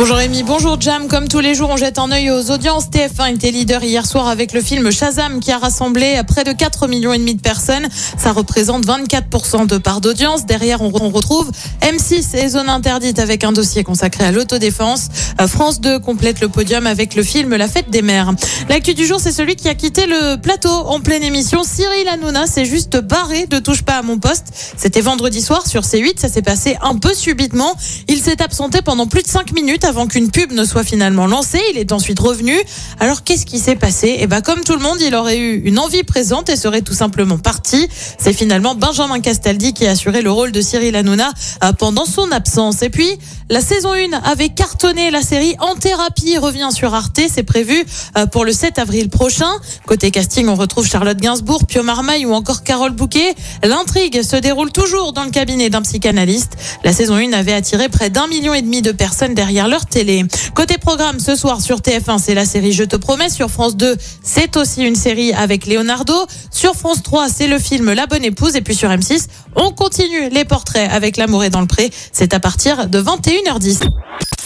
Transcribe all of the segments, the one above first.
Bonjour Rémi, bonjour Jam. Comme tous les jours, on jette un œil aux audiences. TF1 était leader hier soir avec le film Shazam qui a rassemblé près de 4 millions et demi de personnes. Ça représente 24% de part d'audience. Derrière, on retrouve M6 et Zone Interdite avec un dossier consacré à l'autodéfense. Euh, France 2 complète le podium avec le film La Fête des Mères. L'actu du jour, c'est celui qui a quitté le plateau en pleine émission. Cyril Hanouna s'est juste barré de Touche pas à mon poste. C'était vendredi soir sur C8. Ça s'est passé un peu subitement. Il s'est absenté pendant plus de 5 minutes avant qu'une pub ne soit finalement lancée. Il est ensuite revenu. Alors qu'est-ce qui s'est passé? Eh ben comme tout le monde, il aurait eu une envie présente et serait tout simplement parti. C'est finalement Benjamin Castaldi qui a assuré le rôle de Cyril Hanouna euh, pendant son absence. Et puis la saison 1 avait cartonné. La série En thérapie revient sur Arte. C'est prévu euh, pour le 7 avril prochain. Côté casting, on retrouve Charlotte Gainsbourg, Pio Marmaille ou encore Carole Bouquet. L'intrigue se déroule toujours dans le cabinet d'un psychanalyste. La saison 1 avait attiré près d'un million et demi de personnes derrière leur télé. Côté programme, ce soir sur TF1, c'est la série Je te promets. Sur France 2, c'est aussi une série avec Leonardo. Sur France 3, c'est le film La bonne épouse. Et puis sur M6, on continue les portraits avec L'amour est dans le pré. C'est à partir de 21h10.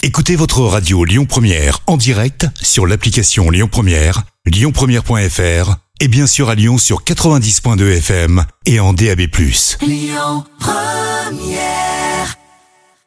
Écoutez votre radio Lyon Première en direct sur l'application Lyon Première, lyonpremière.fr et bien sûr à Lyon sur 90.2 FM et en DAB+. Lyon Première